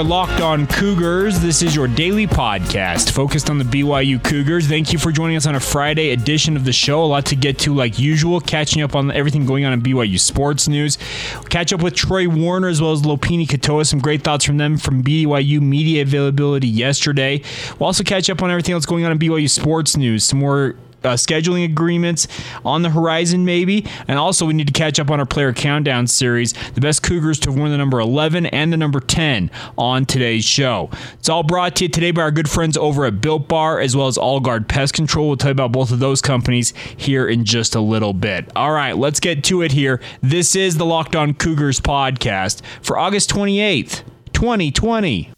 Are Locked On Cougars. This is your daily podcast focused on the BYU Cougars. Thank you for joining us on a Friday edition of the show. A lot to get to, like usual, catching up on everything going on in BYU sports news. Catch up with Troy Warner as well as Lopini Katoa. Some great thoughts from them from BYU media availability yesterday. We'll also catch up on everything else going on in BYU sports news. Some more uh, scheduling agreements on the horizon, maybe. And also, we need to catch up on our player countdown series. The best Cougars to worn the number 11 and the number 10 on today's show. It's all brought to you today by our good friends over at Built Bar, as well as All Guard Pest Control. We'll tell you about both of those companies here in just a little bit. All right, let's get to it here. This is the Locked On Cougars podcast for August 28th, 2020.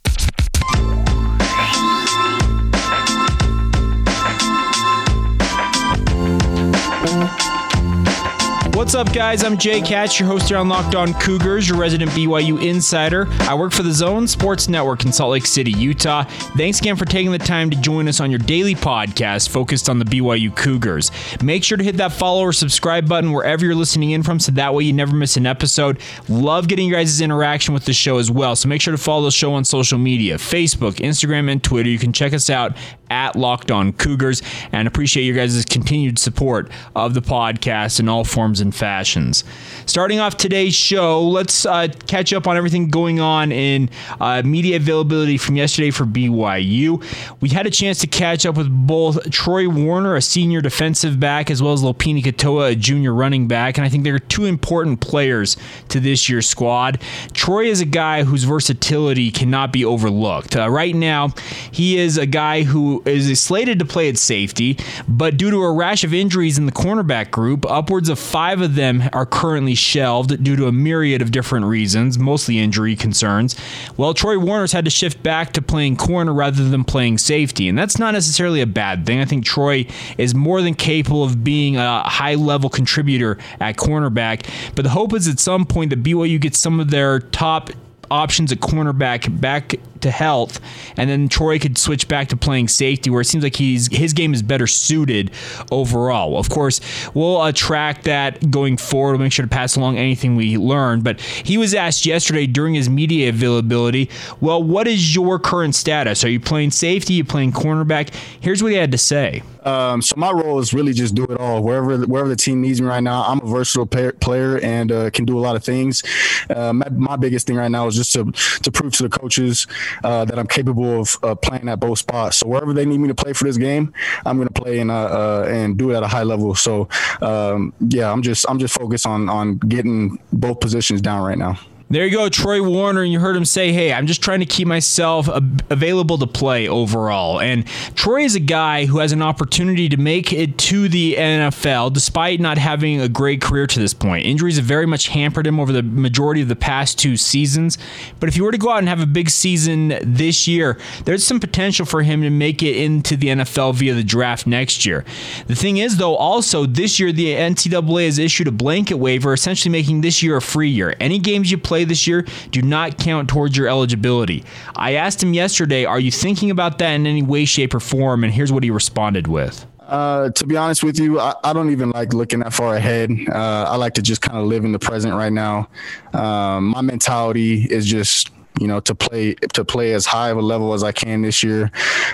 What's up, guys? I'm Jake Hatch, your host here on Locked On Cougars, your resident BYU insider. I work for the Zone Sports Network in Salt Lake City, Utah. Thanks again for taking the time to join us on your daily podcast focused on the BYU Cougars. Make sure to hit that follow or subscribe button wherever you're listening in from so that way you never miss an episode. Love getting your guys' interaction with the show as well, so make sure to follow the show on social media Facebook, Instagram, and Twitter. You can check us out at Locked On Cougars and appreciate your guys' continued support of the podcast in all forms and fashions. Starting off today's show, let's uh, catch up on everything going on in uh, media availability from yesterday for BYU. We had a chance to catch up with both Troy Warner, a senior defensive back, as well as Lopini Katoa, a junior running back, and I think they're two important players to this year's squad. Troy is a guy whose versatility cannot be overlooked. Uh, right now, he is a guy who is slated to play at safety, but due to a rash of injuries in the cornerback group, upwards of five of them are currently shelved due to a myriad of different reasons, mostly injury concerns. Well, Troy Warner's had to shift back to playing corner rather than playing safety, and that's not necessarily a bad thing. I think Troy is more than capable of being a high level contributor at cornerback, but the hope is at some point that BYU gets some of their top options at cornerback back to health, and then Troy could switch back to playing safety, where it seems like he's his game is better suited overall. Of course, we'll uh, track that going forward. We'll make sure to pass along anything we learn. But he was asked yesterday during his media availability, "Well, what is your current status? Are you playing safety? Are you playing cornerback?" Here's what he had to say. Um, so my role is really just do it all. Wherever wherever the team needs me right now, I'm a versatile player and uh, can do a lot of things. Uh, my, my, biggest thing right now is just to to prove to the coaches uh, that I'm capable of uh, playing at both spots. So wherever they need me to play for this game, I'm going to play and uh, uh, and do it at a high level. So um, yeah, I'm just I'm just focused on on getting both positions down right now. There you go, Troy Warner, and you heard him say, "Hey, I'm just trying to keep myself available to play overall." And Troy is a guy who has an opportunity to make it to the NFL despite not having a great career to this point. Injuries have very much hampered him over the majority of the past two seasons. But if you were to go out and have a big season this year, there's some potential for him to make it into the NFL via the draft next year. The thing is, though, also this year the NCAA has issued a blanket waiver, essentially making this year a free year. Any games you play play this year do not count towards your eligibility. I asked him yesterday, Are you thinking about that in any way, shape, or form? And here's what he responded with. Uh, to be honest with you, I, I, don't even like looking that far ahead. Uh, I like to just kind of live in the present right now. Um, my mentality is just you know to play to play as high of a level as I can this year.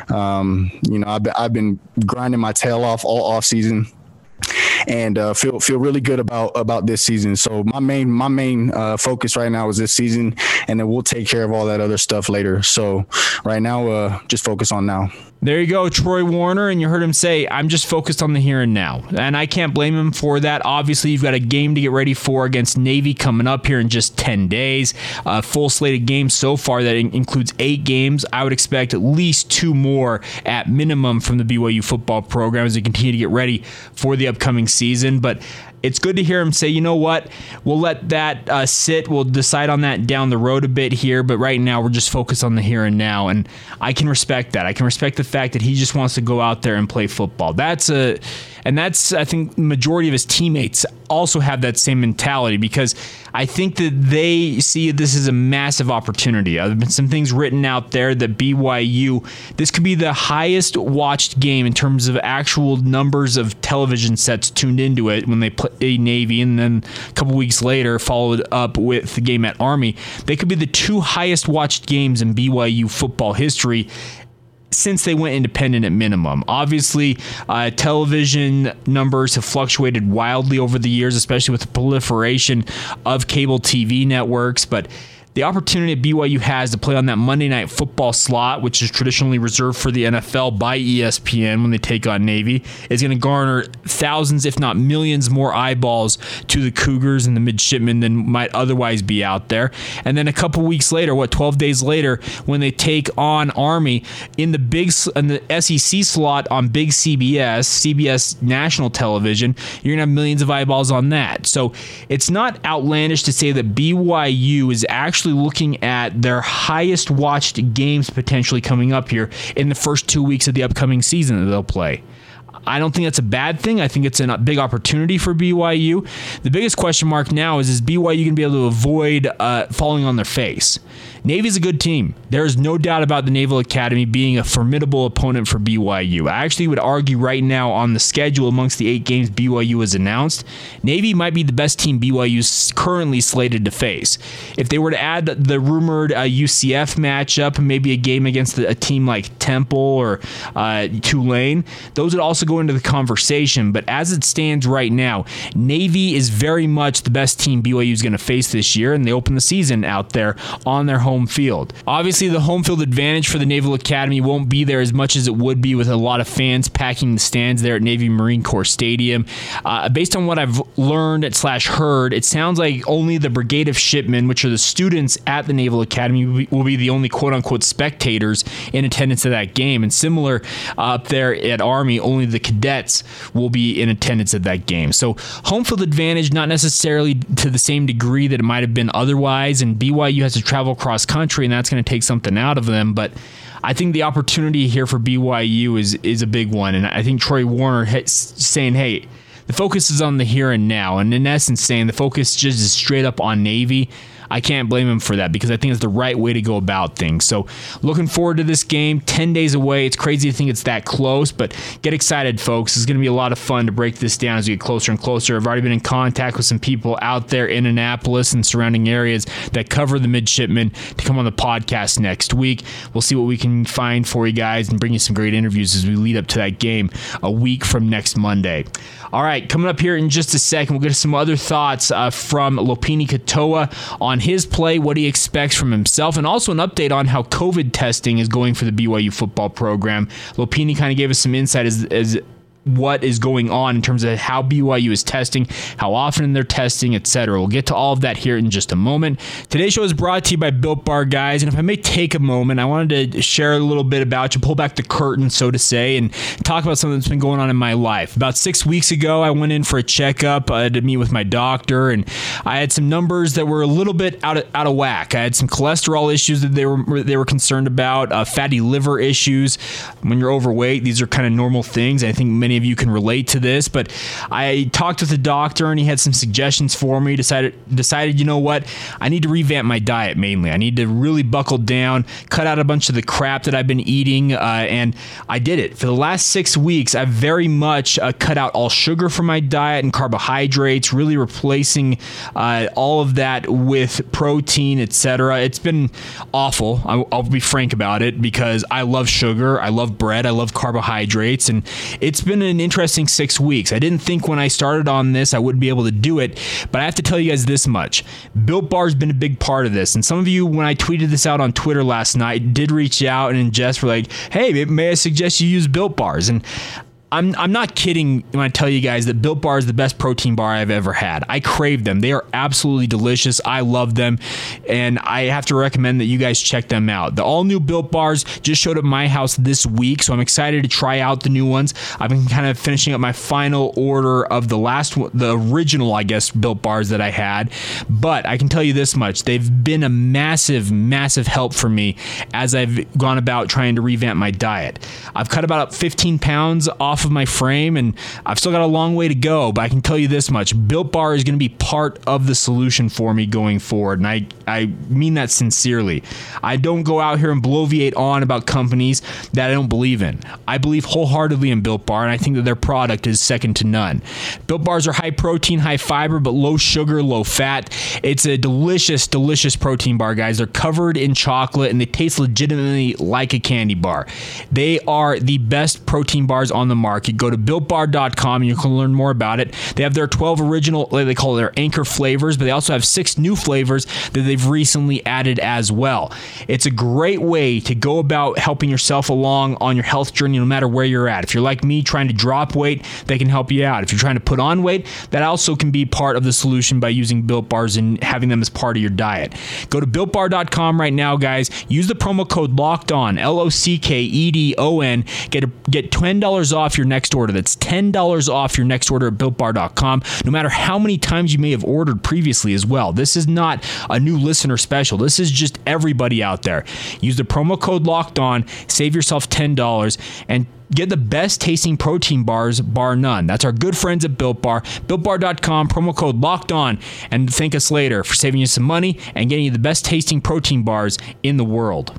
Um, you know, I've been, I've been grinding my tail off all off season and uh, feel feel really good about about this season. So my main my main uh, focus right now is this season, and then we'll take care of all that other stuff later. So right now, uh, just focus on now. There you go, Troy Warner, and you heard him say, I'm just focused on the here and now. And I can't blame him for that. Obviously, you've got a game to get ready for against Navy coming up here in just 10 days. A full slate of games so far that includes eight games. I would expect at least two more at minimum from the BYU football program as they continue to get ready for the upcoming season. But it's good to hear him say, you know what, we'll let that uh, sit. We'll decide on that down the road a bit here, but right now we're just focused on the here and now. And I can respect that. I can respect the fact that he just wants to go out there and play football. That's a, and that's I think majority of his teammates also have that same mentality because I think that they see this as a massive opportunity. There have been some things written out there that BYU, this could be the highest watched game in terms of actual numbers of television sets tuned into it when they play Navy, and then a couple weeks later followed up with the game at Army. They could be the two highest watched games in BYU football history since they went independent at minimum. Obviously, uh, television numbers have fluctuated wildly over the years, especially with the proliferation of cable TV networks, but the opportunity BYU has to play on that Monday night football slot, which is traditionally reserved for the NFL by ESPN when they take on Navy, is going to garner thousands, if not millions, more eyeballs to the Cougars and the midshipmen than might otherwise be out there. And then a couple weeks later, what 12 days later, when they take on Army in the big in the SEC slot on Big CBS, CBS national television, you're going to have millions of eyeballs on that. So it's not outlandish to say that BYU is actually actually looking at their highest watched games potentially coming up here in the first two weeks of the upcoming season that they'll play. I don't think that's a bad thing. I think it's a big opportunity for BYU. The biggest question mark now is is BYU going to be able to avoid uh, falling on their face? Navy's a good team. There is no doubt about the Naval Academy being a formidable opponent for BYU. I actually would argue right now on the schedule amongst the eight games BYU has announced, Navy might be the best team BYU is currently slated to face. If they were to add the rumored uh, UCF matchup, maybe a game against a team like Temple or uh, Tulane, those would also go into the conversation. But as it stands right now, Navy is very much the best team BYU is going to face this year, and they open the season out there on their home field. Obviously, the home field advantage for the Naval Academy won't be there as much as it would be with a lot of fans packing the stands there at Navy Marine Corps Stadium. Uh, based on what I've learned slash heard, it sounds like only the Brigade of Shipmen, which are the students at the Naval Academy, will be the only quote unquote spectators in attendance at that game. And similar uh, up there at Army, only the cadets will be in attendance at that game. So home field advantage, not necessarily to the same degree that it might have been otherwise. And BYU has to travel cross country, and that's going to take something out of them. But I think the opportunity here for BYU is is a big one, and I think Troy Warner saying, "Hey." The focus is on the here and now, and in essence, saying the focus just is straight up on Navy. I can't blame him for that because I think it's the right way to go about things. So, looking forward to this game. 10 days away. It's crazy to think it's that close, but get excited, folks. It's going to be a lot of fun to break this down as we get closer and closer. I've already been in contact with some people out there in Annapolis and surrounding areas that cover the midshipmen to come on the podcast next week. We'll see what we can find for you guys and bring you some great interviews as we lead up to that game a week from next Monday. All right, coming up here in just a second, we'll get some other thoughts uh, from Lopini Katoa on on his play, what he expects from himself, and also an update on how COVID testing is going for the BYU football program. Lopini kind of gave us some insight as, as what is going on in terms of how BYU is testing, how often they're testing, etc. We'll get to all of that here in just a moment. Today's show is brought to you by Built Bar, guys. And if I may take a moment, I wanted to share a little bit about you, pull back the curtain, so to say, and talk about something that's been going on in my life. About six weeks ago, I went in for a checkup uh, to meet with my doctor, and I had some numbers that were a little bit out of, out of whack. I had some cholesterol issues that they were they were concerned about, uh, fatty liver issues. When you're overweight, these are kind of normal things. I think many of you can relate to this, but I talked with the doctor and he had some suggestions for me. Decided decided, you know what? I need to revamp my diet mainly. I need to really buckle down, cut out a bunch of the crap that I've been eating, uh, and I did it. For the last six weeks, I've very much uh, cut out all sugar from my diet and carbohydrates, really replacing uh, all of that with protein, etc. It's been awful. I'll, I'll be frank about it because I love sugar, I love bread, I love carbohydrates, and it's been an interesting six weeks. I didn't think when I started on this I would be able to do it, but I have to tell you guys this much. Built Bar's been a big part of this. And some of you, when I tweeted this out on Twitter last night, did reach out and in jest were like, hey, may I suggest you use Built Bars? And I'm I'm not kidding when I tell you guys that Built Bar is the best protein bar I've ever had. I crave them. They are absolutely delicious. I love them, and I have to recommend that you guys check them out. The all new Built Bars just showed up my house this week, so I'm excited to try out the new ones. I've been kind of finishing up my final order of the last the original, I guess, Built Bars that I had. But I can tell you this much: they've been a massive, massive help for me as I've gone about trying to revamp my diet. I've cut about 15 pounds off off of my frame, and I've still got a long way to go. But I can tell you this much: Built Bar is going to be part of the solution for me going forward, and I I mean that sincerely. I don't go out here and bloviate on about companies that I don't believe in. I believe wholeheartedly in Built Bar, and I think that their product is second to none. Built Bars are high protein, high fiber, but low sugar, low fat. It's a delicious, delicious protein bar, guys. They're covered in chocolate and they taste legitimately like a candy bar. They are the best protein bars on the market market. Go to builtbar.com and you can learn more about it. They have their 12 original, they call it their anchor flavors, but they also have six new flavors that they've recently added as well. It's a great way to go about helping yourself along on your health journey, no matter where you're at. If you're like me trying to drop weight, they can help you out. If you're trying to put on weight, that also can be part of the solution by using built bars and having them as part of your diet. Go to builtbar.com right now, guys. Use the promo code locked on, L O C K E D O N. Get, get $10 off your next order. That's $10 off your next order at builtbar.com, no matter how many times you may have ordered previously as well. This is not a new listener special. This is just everybody out there. Use the promo code locked on, save yourself $10, and Get the best tasting protein bars, bar none. That's our good friends at Built Bar. BuiltBar.com, promo code locked on, and thank us later for saving you some money and getting you the best tasting protein bars in the world.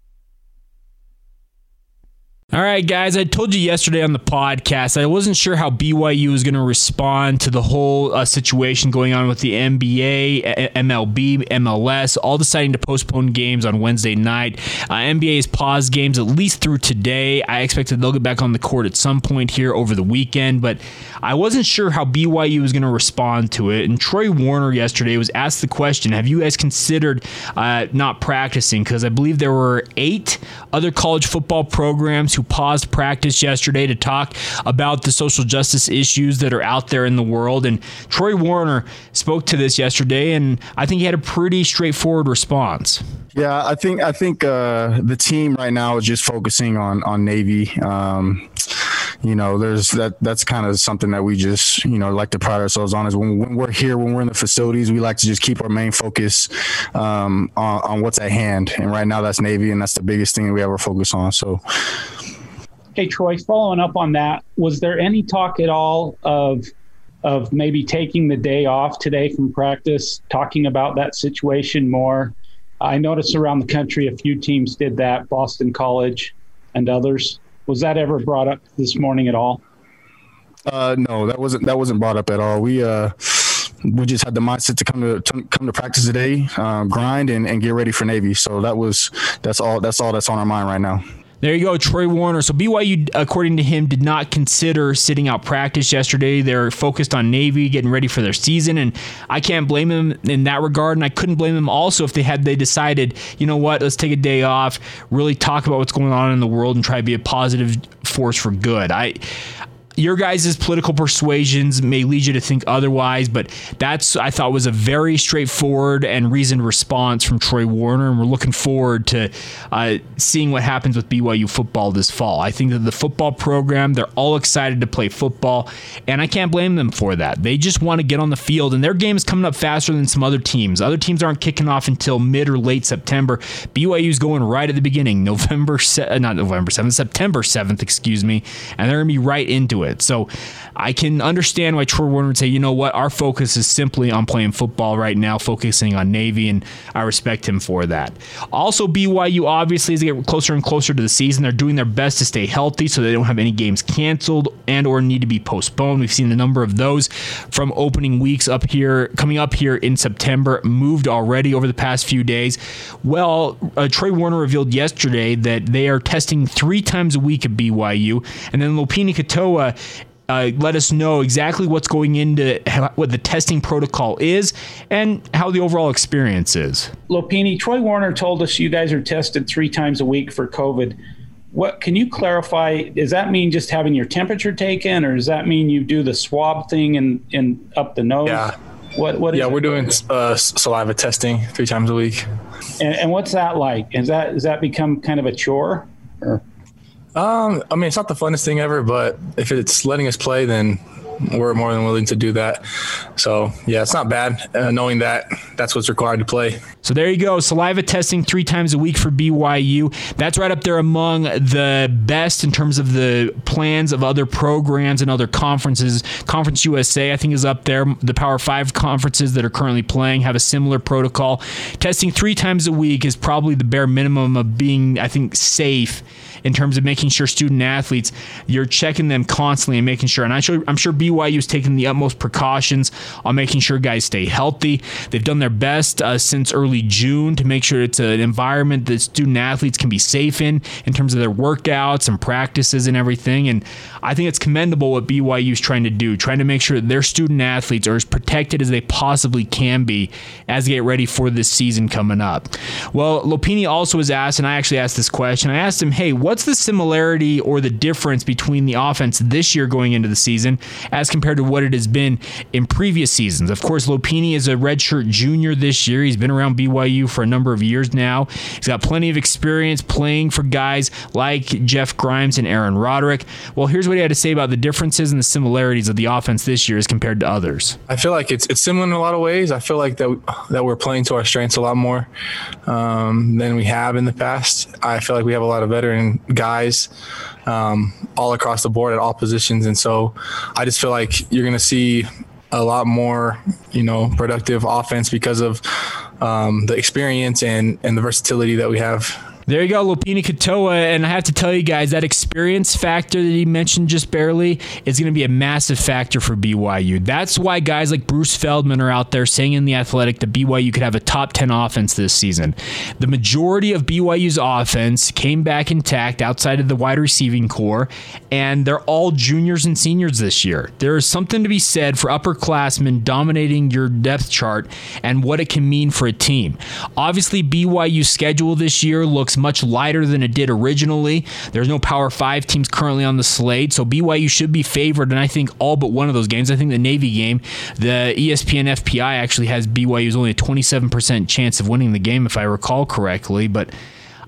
All right, guys. I told you yesterday on the podcast I wasn't sure how BYU was going to respond to the whole uh, situation going on with the NBA, MLB, MLS, all deciding to postpone games on Wednesday night. Uh, NBA has paused games at least through today. I expect that they'll get back on the court at some point here over the weekend, but I wasn't sure how BYU was going to respond to it. And Troy Warner yesterday was asked the question Have you guys considered uh, not practicing? Because I believe there were eight other college football programs who who paused practice yesterday to talk about the social justice issues that are out there in the world. And Troy Warner spoke to this yesterday, and I think he had a pretty straightforward response. Yeah, I think I think uh, the team right now is just focusing on on Navy. Um, you know, there's that that's kind of something that we just you know like to pride ourselves on is when, when, we're here, when we're in the facilities, we like to just keep our main focus um, on, on what's at hand. And right now, that's Navy, and that's the biggest thing we ever focus on. So. Hey Troy, following up on that, was there any talk at all of of maybe taking the day off today from practice, talking about that situation more? I noticed around the country a few teams did that, Boston College and others. Was that ever brought up this morning at all? Uh, no, that wasn't that wasn't brought up at all. We uh, we just had the mindset to come to, to come to practice today, uh, grind and, and get ready for Navy. So that was that's all that's all that's on our mind right now. There you go, Troy Warner. So BYU, according to him, did not consider sitting out practice yesterday. They're focused on Navy, getting ready for their season, and I can't blame them in that regard. And I couldn't blame them also if they had they decided, you know what, let's take a day off, really talk about what's going on in the world, and try to be a positive force for good. I your guys' political persuasions may lead you to think otherwise, but that's I thought was a very straightforward and reasoned response from Troy Warner, and we're looking forward to uh, seeing what happens with BYU football this fall. I think that the football program they're all excited to play football, and I can't blame them for that. They just want to get on the field, and their game is coming up faster than some other teams. Other teams aren't kicking off until mid or late September. BYU's going right at the beginning, November se- uh, not November seventh, September seventh, excuse me, and they're gonna be right into it it. So I can understand why Troy Warner would say, you know what, our focus is simply on playing football right now, focusing on Navy, and I respect him for that. Also, BYU obviously as they get closer and closer to the season, they're doing their best to stay healthy so they don't have any games canceled and or need to be postponed. We've seen a number of those from opening weeks up here, coming up here in September, moved already over the past few days. Well, uh, Troy Warner revealed yesterday that they are testing three times a week at BYU, and then Lopini Katoa uh, let us know exactly what's going into how, what the testing protocol is and how the overall experience is. Lopini, Troy Warner told us you guys are tested three times a week for COVID. What can you clarify? Does that mean just having your temperature taken, or does that mean you do the swab thing and, and up the nose? Yeah. What? What? yeah, we're doing uh, saliva testing three times a week. And, and what's that like? Is that has that become kind of a chore? Or? Um, I mean, it's not the funnest thing ever, but if it's letting us play, then we're more than willing to do that. So yeah, it's not bad uh, knowing that that's what's required to play. So there you go, saliva testing three times a week for BYU. That's right up there among the best in terms of the plans of other programs and other conferences. Conference USA, I think, is up there. The Power Five conferences that are currently playing have a similar protocol. Testing three times a week is probably the bare minimum of being, I think, safe in terms of making sure student athletes you're checking them constantly and making sure. And I'm sure I'm sure BYU is taking the utmost precautions on making sure guys stay healthy. They've done their best uh, since early June to make sure it's an environment that student athletes can be safe in in terms of their workouts and practices and everything. And I think it's commendable what BYU is trying to do, trying to make sure their student athletes are as protected as they possibly can be as they get ready for this season coming up. Well, Lopini also was asked, and I actually asked this question. I asked him, "Hey, what's the similarity or the difference between the offense this year going into the season as compared to what it has been in previous seasons?" Of course, Lopini is a redshirt junior this year. He's been around BYU for a number of years now. He's got plenty of experience playing for guys like Jeff Grimes and Aaron Roderick. Well, here's what he had to say about the differences and the similarities of the offense this year as compared to others. I feel like it's it's similar in a lot of ways. I feel like that that we're playing to our strengths a lot more um, than we have in the past. I feel like we have a lot of veteran guys um, all across the board at all positions, and so I just feel like you're going to see a lot more, you know, productive offense because of um, the experience and and the versatility that we have there you go, Lopini Katoa. And I have to tell you guys, that experience factor that he mentioned just barely is going to be a massive factor for BYU. That's why guys like Bruce Feldman are out there saying in the athletic that BYU could have a top 10 offense this season. The majority of BYU's offense came back intact outside of the wide receiving corps, and they're all juniors and seniors this year. There is something to be said for upperclassmen dominating your depth chart and what it can mean for a team. Obviously, BYU's schedule this year looks much lighter than it did originally. There's no Power Five teams currently on the slate, so BYU should be favored. And I think all but one of those games. I think the Navy game, the ESPN FPI actually has BYU's only a 27% chance of winning the game, if I recall correctly. But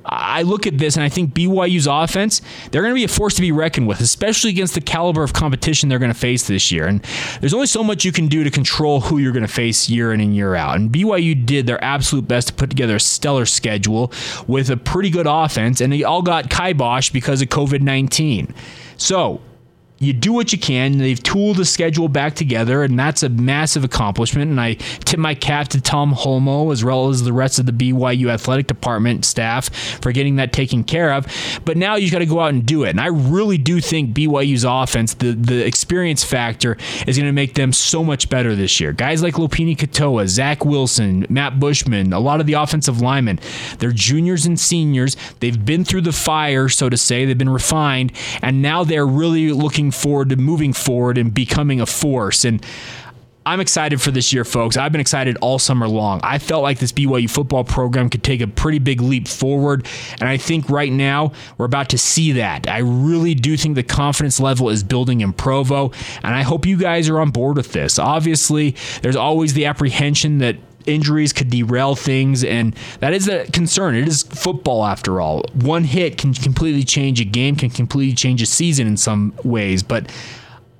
I look at this and I think BYU's offense, they're going to be a force to be reckoned with, especially against the caliber of competition they're going to face this year. And there's only so much you can do to control who you're going to face year in and year out. And BYU did their absolute best to put together a stellar schedule with a pretty good offense, and they all got kiboshed because of COVID 19. So, you do what you can. They've tooled the schedule back together, and that's a massive accomplishment. And I tip my cap to Tom Holmoe as well as the rest of the BYU athletic department staff for getting that taken care of. But now you've got to go out and do it. And I really do think BYU's offense, the the experience factor, is going to make them so much better this year. Guys like Lopini Katoa, Zach Wilson, Matt Bushman, a lot of the offensive linemen, they're juniors and seniors. They've been through the fire, so to say. They've been refined, and now they're really looking forward to moving forward and becoming a force. And I'm excited for this year, folks. I've been excited all summer long. I felt like this BYU football program could take a pretty big leap forward. And I think right now we're about to see that. I really do think the confidence level is building in Provo. And I hope you guys are on board with this. Obviously, there's always the apprehension that injuries could derail things, and that is a concern. It is football after all. One hit can completely change a game, can completely change a season in some ways, but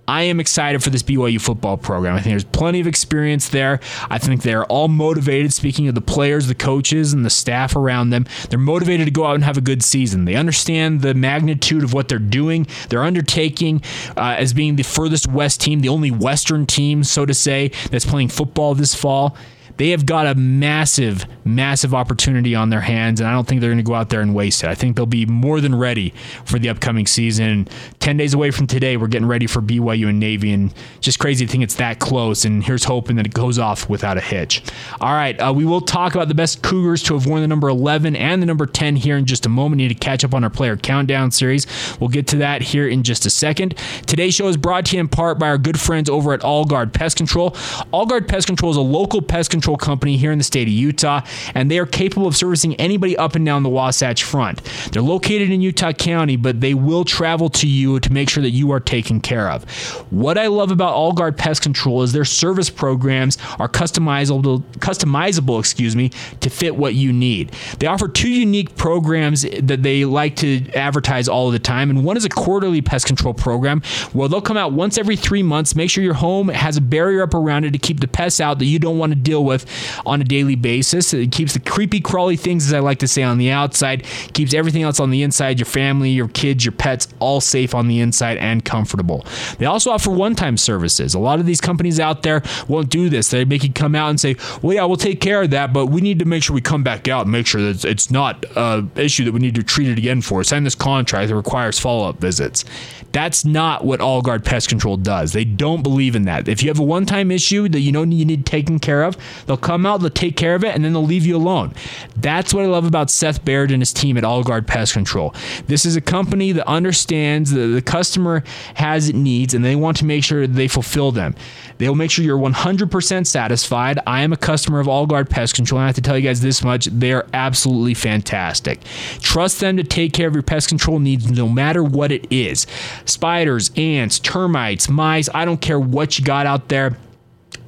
I am excited for this BYU football program. I think there's plenty of experience there. I think they're all motivated. Speaking of the players, the coaches, and the staff around them, they're motivated to go out and have a good season. They understand the magnitude of what they're doing. They're undertaking uh, as being the furthest west team, the only Western team, so to say, that's playing football this fall they have got a massive, massive opportunity on their hands, and I don't think they're going to go out there and waste it. I think they'll be more than ready for the upcoming season. 10 days away from today, we're getting ready for BYU and Navy, and just crazy to think it's that close, and here's hoping that it goes off without a hitch. All right, uh, we will talk about the best Cougars to have worn the number 11 and the number 10 here in just a moment. Need to catch up on our player countdown series. We'll get to that here in just a second. Today's show is brought to you in part by our good friends over at Allguard Pest Control. Allguard Pest Control is a local pest control control company here in the state of Utah, and they are capable of servicing anybody up and down the Wasatch Front. They're located in Utah County, but they will travel to you to make sure that you are taken care of. What I love about Allguard Pest Control is their service programs are customizable, customizable, excuse me, to fit what you need. They offer two unique programs that they like to advertise all the time, and one is a quarterly pest control program where they'll come out once every three months, make sure your home has a barrier up around it to keep the pests out that you don't want to deal with with on a daily basis. It keeps the creepy, crawly things, as I like to say, on the outside, keeps everything else on the inside your family, your kids, your pets, all safe on the inside and comfortable. They also offer one time services. A lot of these companies out there won't do this. They make you come out and say, well, yeah, we'll take care of that, but we need to make sure we come back out and make sure that it's not an issue that we need to treat it again for. Sign this contract that requires follow up visits. That's not what Allguard Pest Control does. They don't believe in that. If you have a one time issue that you know you need taken care of, they'll come out, they'll take care of it, and then they'll leave you alone. That's what I love about Seth Baird and his team at Allguard Pest Control. This is a company that understands that the customer has needs and they want to make sure they fulfill them. They'll make sure you're 100% satisfied. I am a customer of Allguard Pest Control, and I have to tell you guys this much they are absolutely fantastic. Trust them to take care of your pest control needs no matter what it is spiders, ants, termites, mice. I don't care what you got out there.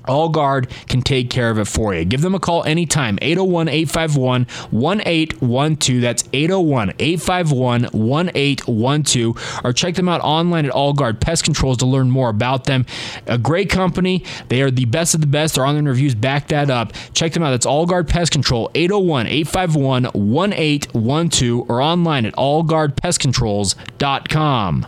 All Guard can take care of it for you. Give them a call anytime. 801 851 1812. That's 801 851 1812. Or check them out online at All Guard Pest Controls to learn more about them. A great company. They are the best of the best. Their online reviews back that up. Check them out. That's All Guard Pest Control. 801 851 1812 or online at allguardpestcontrols.com.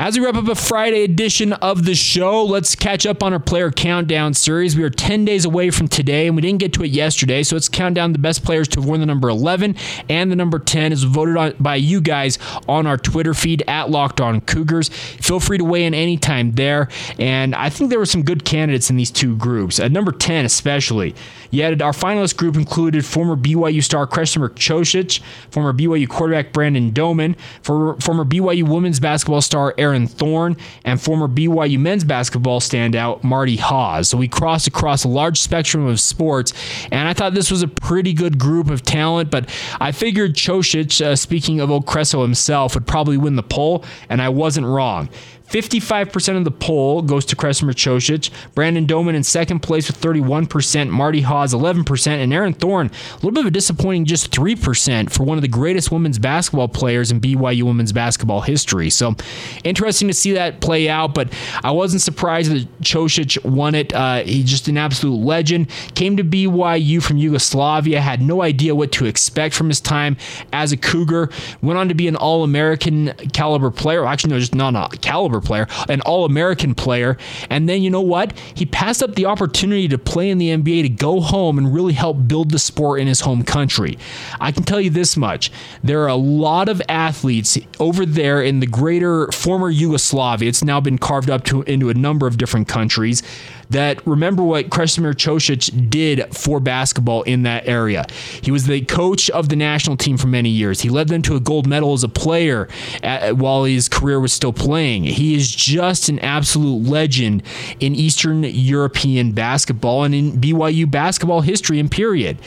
As we wrap up a Friday edition of the show, let's catch up on our player countdown series. We are 10 days away from today, and we didn't get to it yesterday, so let's count down the best players to have the number 11 and the number 10 is voted on by you guys on our Twitter feed at Locked On Cougars. Feel free to weigh in anytime there, and I think there were some good candidates in these two groups. At number 10, especially, yet our finalist group included former BYU star Kresimir Cosic, former BYU quarterback Brandon Doman, for, former BYU women's basketball star Erin Erin Thorn, and former BYU men's basketball standout Marty Haws. So we crossed across a large spectrum of sports, and I thought this was a pretty good group of talent. But I figured Cosic, uh, speaking of Old Creso himself, would probably win the poll, and I wasn't wrong. 55% of the poll goes to Kresimir Cosic. Brandon Doman in second place with 31%. Marty Haws 11%. And Erin Thorn, a little bit of a disappointing just 3% for one of the greatest women's basketball players in BYU women's basketball history. So interesting to see that play out, but I wasn't surprised that Cosic won it. Uh, he's just an absolute legend. Came to BYU from Yugoslavia, had no idea what to expect from his time as a Cougar. Went on to be an All American caliber player. Actually, no, just not a caliber player, an All American player. And then you know what? He passed up the opportunity to play in the NBA to go home and really help build the sport in his home country. I can tell you this much there are a lot of athletes over there in the greater former Yugoslavia. It's now been carved up to, into a number of different countries that remember what Kresimir Cosic did for basketball in that area. He was the coach of the national team for many years. He led them to a gold medal as a player at, while his career was still playing. He is just an absolute legend in Eastern European basketball and in BYU basketball history and period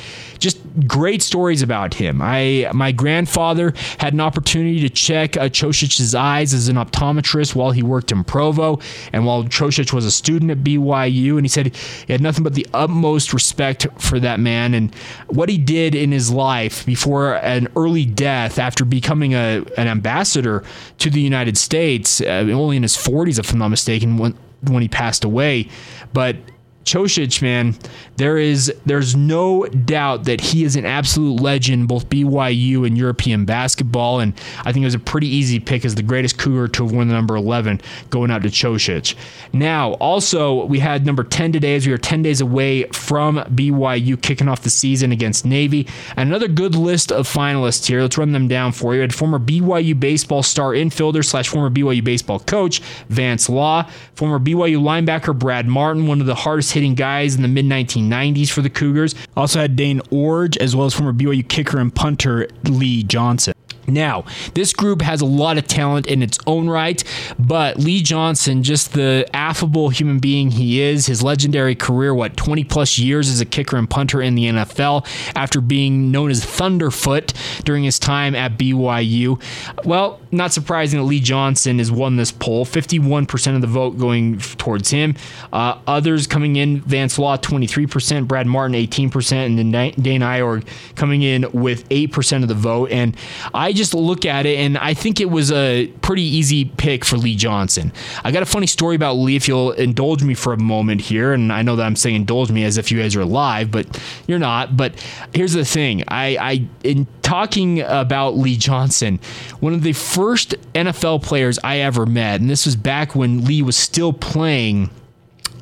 just great stories about him. I my grandfather had an opportunity to check uh, Cosic's eyes as an optometrist while he worked in Provo, and while Cosic was a student at BYU, and he said he had nothing but the utmost respect for that man and what he did in his life before an early death after becoming a an ambassador to the United States, uh, only in his 40s, if I'm not mistaken, when when he passed away. But Cosic, man, there is there's no doubt that he is an absolute legend, both BYU and European basketball. And I think it was a pretty easy pick as the greatest Cougar to have won the number 11, going out to Cosic. Now, also we had number 10 today as we are 10 days away from BYU kicking off the season against Navy. And another good list of finalists here. Let's run them down for you. We had former BYU baseball star infielder slash former BYU baseball coach Vance Law, former BYU linebacker Brad Martin, one of the hardest hitting guys in the mid 1990s for the Cougars. Also had Dane Iorg, as well as former BYU kicker and punter Lee Johnson. Now, this group has a lot of talent in its own right, but Lee Johnson, just the affable human being he is, his legendary career, what, 20 plus years as a kicker and punter in the NFL after being known as Thunderfoot during his time at BYU. Well, not surprising that Lee Johnson has won this poll, 51% of the vote going towards him. Uh, others coming in, Vance Law, 23%, Brad Martin, 18%, and then Dane Iorg coming in with 8% of the vote. And I just look at it and I think it was a pretty easy pick for Lee Johnson. I got a funny story about Lee, if you'll indulge me for a moment here. And I know that I'm saying indulge me as if you guys are live, but you're not. But here's the thing I, I in talking about Lee Johnson, one of the first NFL players I ever met, and this was back when Lee was still playing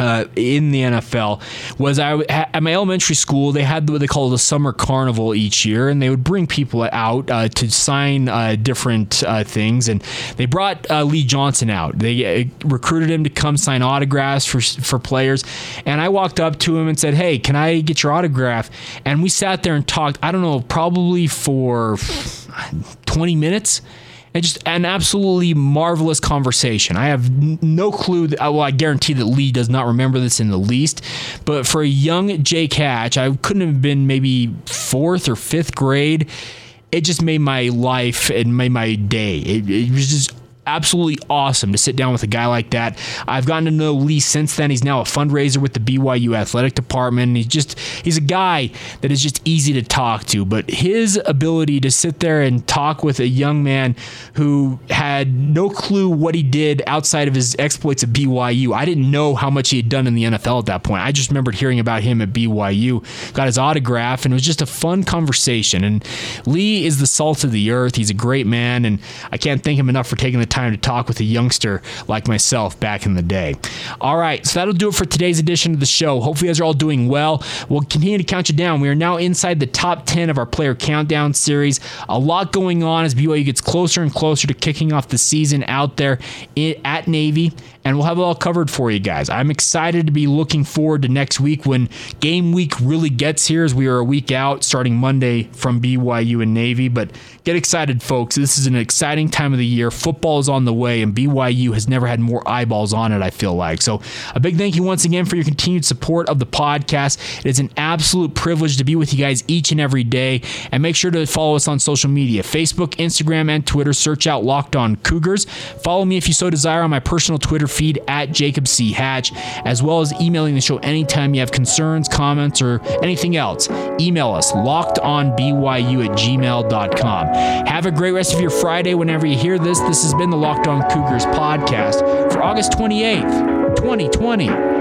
uh, in the NFL was I at my elementary school. They had what they call the summer carnival each year, and they would bring people out uh, to sign uh, different uh, things. And they brought uh, Lee Johnson out. They uh, recruited him to come sign autographs for for players. And I walked up to him and said, "Hey, can I get your autograph?" And we sat there and talked. I don't know, probably for 20 minutes and just an absolutely marvelous conversation. I have no clue. That, well, I guarantee that Lee does not remember this in the least. But for a young Jake Hatch, I couldn't have been maybe fourth or fifth grade. It just made my life and made my day. It, it was just absolutely awesome to sit down with a guy like that. I've gotten to know Lee since then. He's now a fundraiser with the BYU athletic department. He's just he's a guy that is just easy to talk to, but his ability to sit there and talk with a young man who had no clue what he did outside of his exploits at BYU. I didn't know how much he had done in the NFL at that point. I just remembered hearing about him at BYU, got his autograph, and it was just a fun conversation. And Lee is the salt of the earth. He's a great man, and I can't thank him enough for taking the time to talk with a youngster like myself back in the day. All right, so that'll do it for today's edition of the show. Hopefully, you guys are all doing well. We'll continue to count you down. We are now inside the top 10 of our player countdown series. A lot going on as BYU gets closer and closer to kicking off the season out there at Navy and we'll have it all covered for you guys. I'm excited to be looking forward to next week when game week really gets here as we are a week out starting Monday from BYU and Navy. But get excited, folks. This is an exciting time of the year. Football is on the way, and BYU has never had more eyeballs on it, I feel like. So a big thank you once again for your continued support of the podcast. It is an absolute privilege to be with you guys each and every day. And make sure to follow us on social media Facebook, Instagram, and Twitter. Search out Locked On Cougars. Follow me if you so desire on my personal Twitter feed at Jacob C. Hatch, as well as emailing the show anytime you have concerns, comments, or anything else. Email us lockedonbyu at gmail.com. Have a great rest of your Friday whenever you hear this. This has been the Locked On Cougars podcast for August 28th, 2020.